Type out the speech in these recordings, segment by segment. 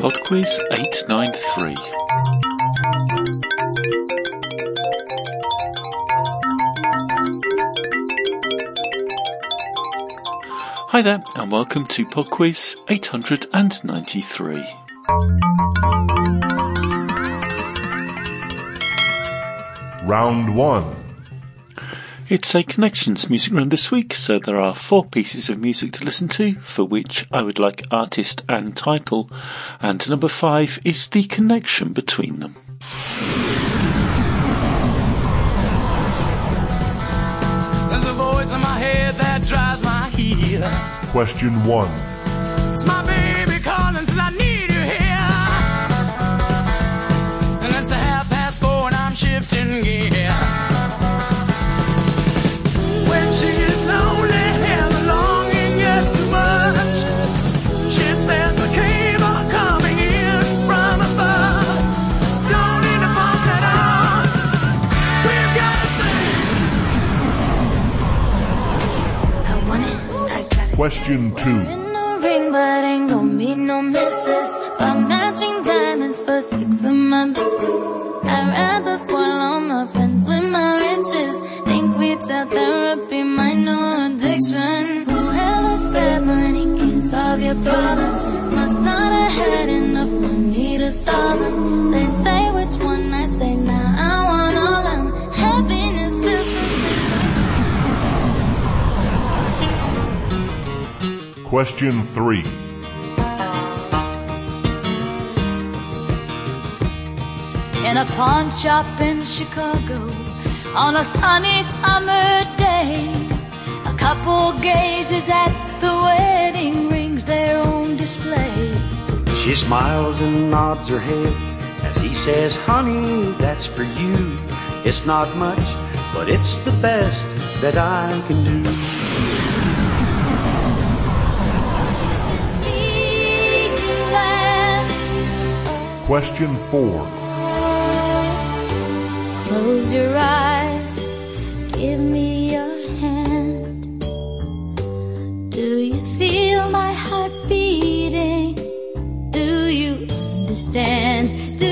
PodQuiz 893. Hi there, and welcome to PodQuiz 893. Round 1. It's a Connections music round this week, so there are four pieces of music to listen to, for which I would like artist and title, and number five is the connection between them. There's a Question 2. In the ring, but ain't no misses. Matching diamonds for six. I'd rather spoil all my friends with my riches. Think we tell therapy my addiction. Whoever said money can solve your problems must not have had enough money to solve them. They say Question 3. in a pawn shop in Chicago on a sunny summer day. A couple gazes at the wedding rings, their own display. She smiles and nods her head as he says, Honey, that's for you. It's not much, but it's the best that I can do. Question 4. Close your eyes, give me your hand. Do you feel my heart beating? Do you understand? Do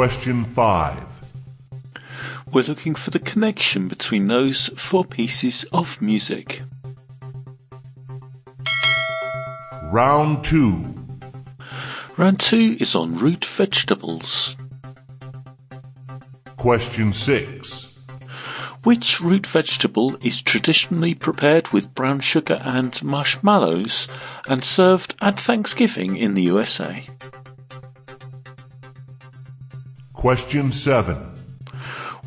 Question 5. We're looking for the connection between those four pieces of music. Round 2. Round two is on root vegetables. Question 6. Which root vegetable is traditionally prepared with brown sugar and marshmallows and served at Thanksgiving in the USA? Question 7.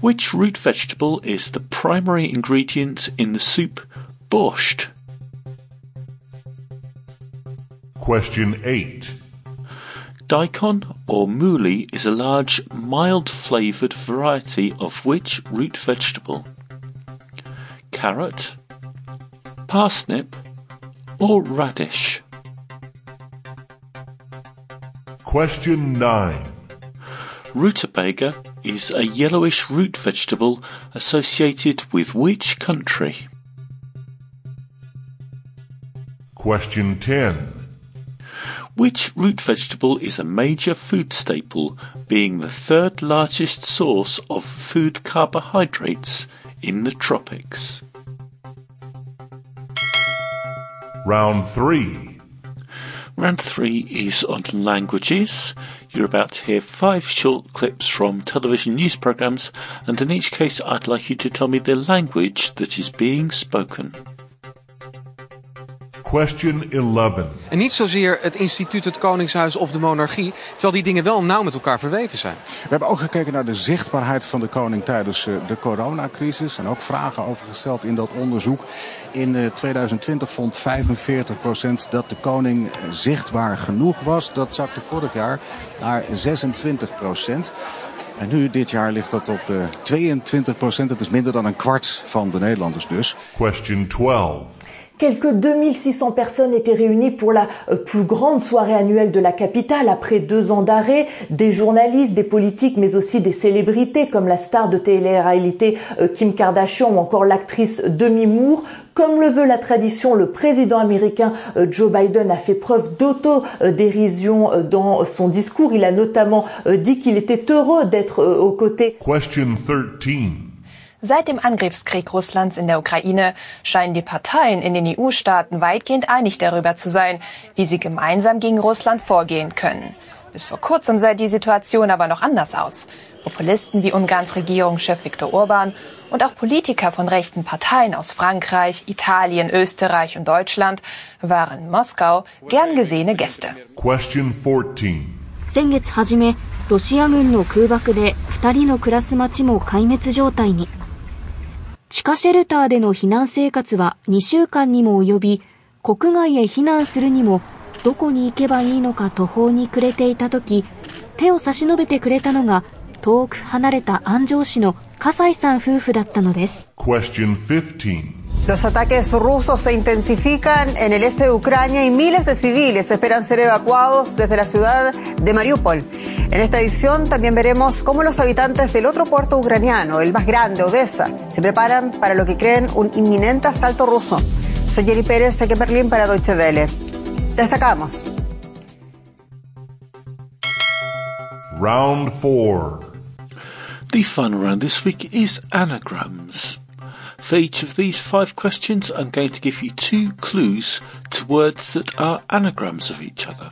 Which root vegetable is the primary ingredient in the soup borscht? Question 8. Daikon or mooli is a large, mild flavoured variety of which root vegetable? Carrot, parsnip, or radish? Question 9. Rutabaga is a yellowish root vegetable associated with which country? Question 10. Which root vegetable is a major food staple, being the third largest source of food carbohydrates in the tropics? Round 3. Round three is on languages. You're about to hear five short clips from television news programs, and in each case, I'd like you to tell me the language that is being spoken. Question 11. En niet zozeer het instituut, het koningshuis of de monarchie, terwijl die dingen wel nauw met elkaar verweven zijn. We hebben ook gekeken naar de zichtbaarheid van de koning tijdens eh, de coronacrisis. En ook vragen over gesteld in dat onderzoek. In eh, 2020 vond 45% dat de koning eh, zichtbaar genoeg was. Dat zakte vorig jaar naar 26%. En nu, dit jaar, ligt dat op eh 22%. Het is minder dan een kwart van de Nederlanders dus. Question 12. Quelques 2600 personnes étaient réunies pour la euh, plus grande soirée annuelle de la capitale après deux ans d'arrêt. Des journalistes, des politiques, mais aussi des célébrités comme la star de télé-réalité euh, Kim Kardashian ou encore l'actrice Demi Moore. Comme le veut la tradition, le président américain euh, Joe Biden a fait preuve d'autodérision dans son discours. Il a notamment dit qu'il était heureux d'être aux côtés Question 13. Seit dem Angriffskrieg Russlands in der Ukraine scheinen die Parteien in den EU-Staaten weitgehend einig darüber zu sein, wie sie gemeinsam gegen Russland vorgehen können. Bis vor kurzem sah die Situation aber noch anders aus. Populisten wie Ungarns Regierungschef Viktor Orban und auch Politiker von rechten Parteien aus Frankreich, Italien, Österreich und Deutschland waren in Moskau gern gesehene Gäste. Question 14. 先月初めロシア軍の空爆で2人の暮らす町も壊滅状態に 地下シェルターでの避難生活は2週間にも及び国外へ避難するにもどこに行けばいいのか途方に暮れていた時手を差し伸べてくれたのが遠く離れた安城市の笠井さん夫婦だったのです。Los ataques rusos se intensifican en el este de Ucrania y miles de civiles esperan ser evacuados desde la ciudad de Mariupol. En esta edición también veremos cómo los habitantes del otro puerto ucraniano, el más grande, Odessa, se preparan para lo que creen un inminente asalto ruso. Soy Jenny Pérez, aquí en Berlín para Deutsche Welle. Destacamos. Round 4. The fun around this week is anagrams. For each of these five questions, I'm going to give you two clues to words that are anagrams of each other.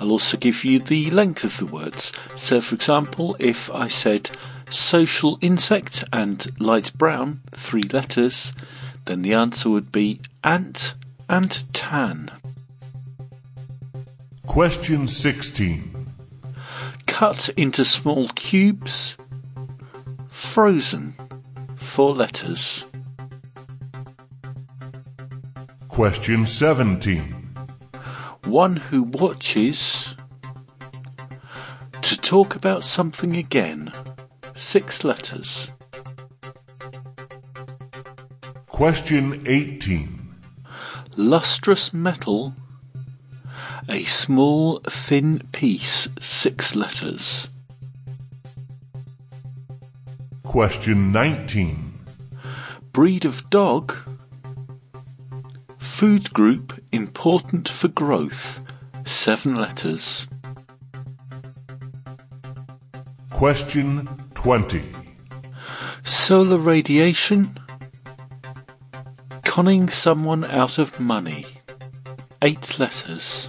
I'll also give you the length of the words. So, for example, if I said social insect and light brown, three letters, then the answer would be ant and tan. Question 16. Cut into small cubes. Frozen. Four letters. Question 17. One who watches. To talk about something again. Six letters. Question 18. Lustrous metal. A small, thin piece. Six letters. Question 19. Breed of dog. Food group important for growth. Seven letters. Question 20. Solar radiation. Conning someone out of money. Eight letters.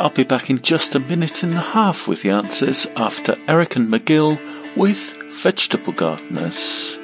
I'll be back in just a minute and a half with the answers after Eric and McGill with Vegetable Gardeners.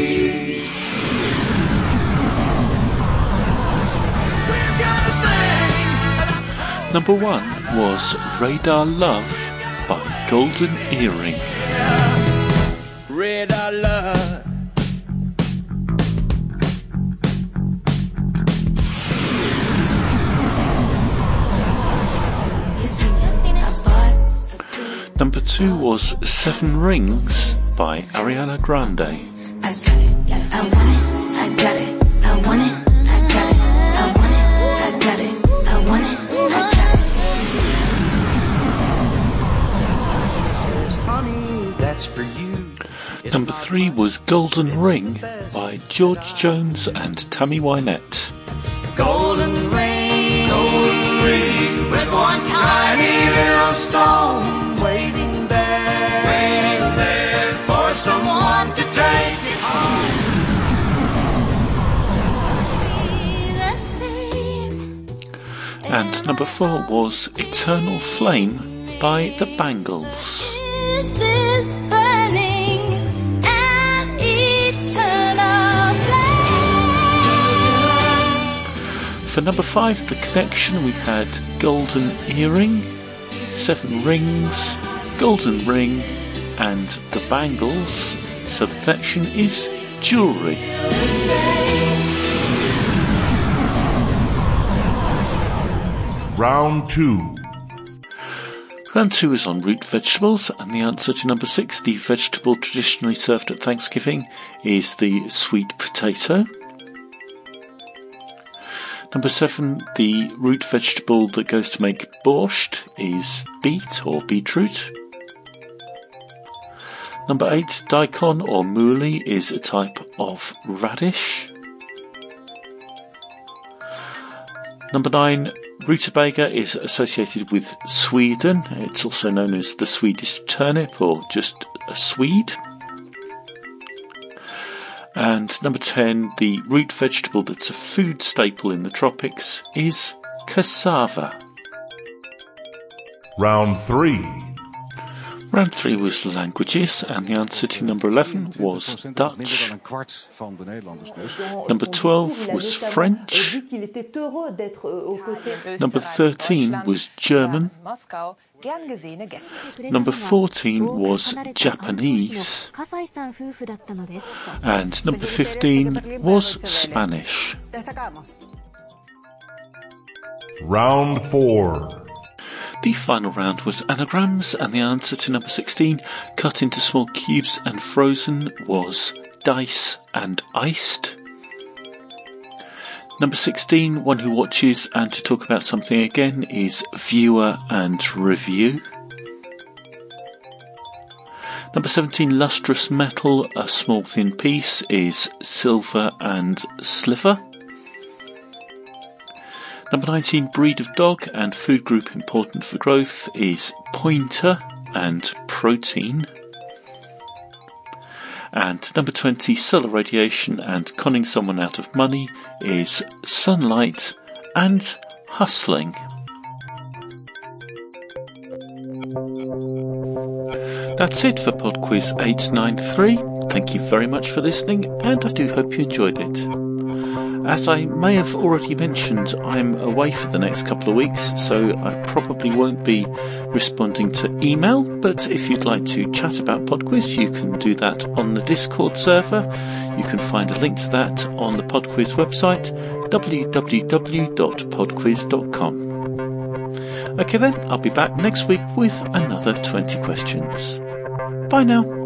The answers. Number one was Radar Love by Golden Earring. Red I love. Number two was Seven Rings by Ariana Grande. Number three was Golden Ring by George Jones and Tammy Wynette. Golden ring, golden ring, with one tiny little stone waiting there, waiting there for someone to take me home. And number four was Eternal Flame by the Bangles. For number five, The Connection, we had Golden Earring, Seven Rings, Golden Ring, and The Bangles. So the connection is jewellery. Round 2. Round two is on root vegetables, and the answer to number six, the vegetable traditionally served at Thanksgiving, is the sweet potato. Number seven, the root vegetable that goes to make borscht is beet or beetroot. Number eight, daikon or mooli is a type of radish. Number nine, rutabaga is associated with Sweden. It's also known as the Swedish turnip or just a Swede. And number 10, the root vegetable that's a food staple in the tropics is cassava. Round 3. Round three was languages, and the answer to number 11 was Dutch. Number 12 was French. Number 13 was German. Number 14 was Japanese. And number 15 was Spanish. Round 4 the final round was anagrams, and the answer to number 16, cut into small cubes and frozen, was dice and iced. Number 16, one who watches and to talk about something again, is viewer and review. Number 17, lustrous metal, a small thin piece, is silver and sliver. Number 19, breed of dog and food group important for growth is pointer and protein. And number 20, solar radiation and conning someone out of money is sunlight and hustling. That's it for Pod Quiz 893. Thank you very much for listening, and I do hope you enjoyed it. As I may have already mentioned, I'm away for the next couple of weeks, so I probably won't be responding to email. But if you'd like to chat about PodQuiz, you can do that on the Discord server. You can find a link to that on the PodQuiz website, www.podquiz.com. Okay then, I'll be back next week with another 20 questions. Bye now.